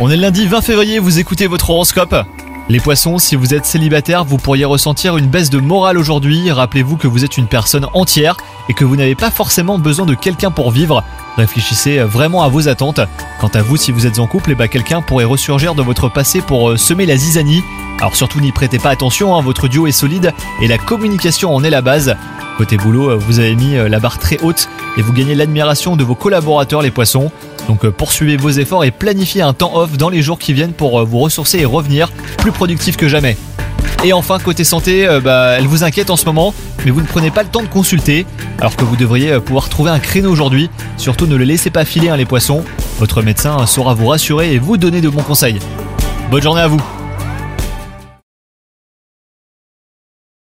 On est lundi 20 février, vous écoutez votre horoscope. Les poissons, si vous êtes célibataire, vous pourriez ressentir une baisse de morale aujourd'hui. Rappelez-vous que vous êtes une personne entière et que vous n'avez pas forcément besoin de quelqu'un pour vivre. Réfléchissez vraiment à vos attentes. Quant à vous, si vous êtes en couple, eh ben, quelqu'un pourrait ressurgir de votre passé pour euh, semer la zizanie. Alors surtout n'y prêtez pas attention, hein, votre duo est solide et la communication en est la base. Côté boulot, euh, vous avez mis euh, la barre très haute et vous gagnez l'admiration de vos collaborateurs les poissons. Donc euh, poursuivez vos efforts et planifiez un temps off dans les jours qui viennent pour vous ressourcer et revenir plus productif que jamais. Et enfin, côté santé, bah, elle vous inquiète en ce moment, mais vous ne prenez pas le temps de consulter, alors que vous devriez pouvoir trouver un créneau aujourd'hui. Surtout ne le laissez pas filer hein, les poissons, votre médecin saura vous rassurer et vous donner de bons conseils. Bonne journée à vous